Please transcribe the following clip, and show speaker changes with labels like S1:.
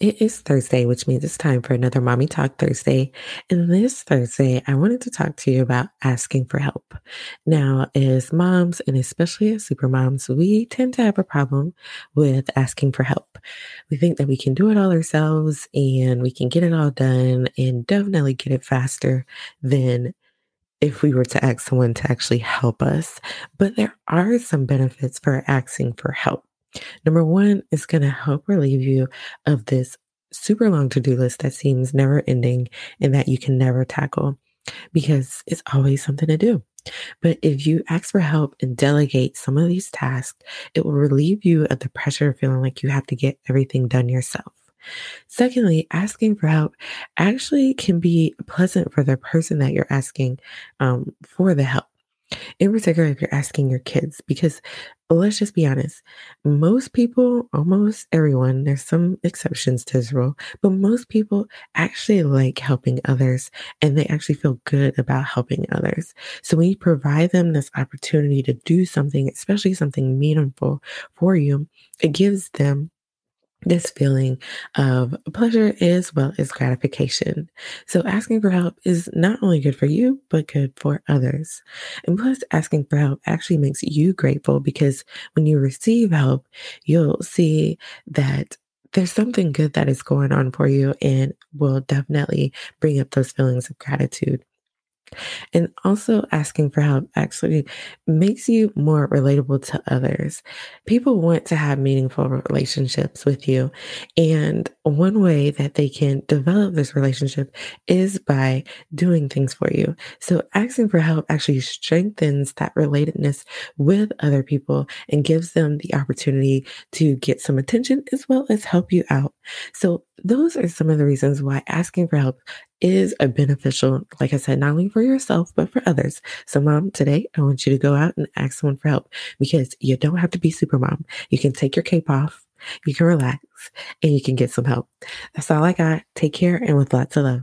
S1: It is Thursday, which means it's time for another Mommy Talk Thursday. And this Thursday, I wanted to talk to you about asking for help. Now, as moms, and especially as super moms, we tend to have a problem with asking for help. We think that we can do it all ourselves and we can get it all done and definitely get it faster than if we were to ask someone to actually help us. But there are some benefits for asking for help. Number one is going to help relieve you of this super long to do list that seems never ending and that you can never tackle because it's always something to do. But if you ask for help and delegate some of these tasks, it will relieve you of the pressure of feeling like you have to get everything done yourself. Secondly, asking for help actually can be pleasant for the person that you're asking um, for the help in particular if you're asking your kids because let's just be honest most people almost everyone there's some exceptions to this rule but most people actually like helping others and they actually feel good about helping others. So when you provide them this opportunity to do something especially something meaningful for you it gives them this feeling of pleasure as well as gratification. So asking for help is not only good for you, but good for others. And plus asking for help actually makes you grateful because when you receive help, you'll see that there's something good that is going on for you and will definitely bring up those feelings of gratitude. And also asking for help actually makes you more relatable to others. People want to have meaningful relationships with you. And one way that they can develop this relationship is by doing things for you. So asking for help actually strengthens that relatedness with other people and gives them the opportunity to get some attention as well as help you out. So those are some of the reasons why asking for help is a beneficial, like I said, not only for yourself, but for others. So mom, today I want you to go out and ask someone for help because you don't have to be super mom. You can take your cape off, you can relax, and you can get some help. That's all I got. Take care and with lots of love.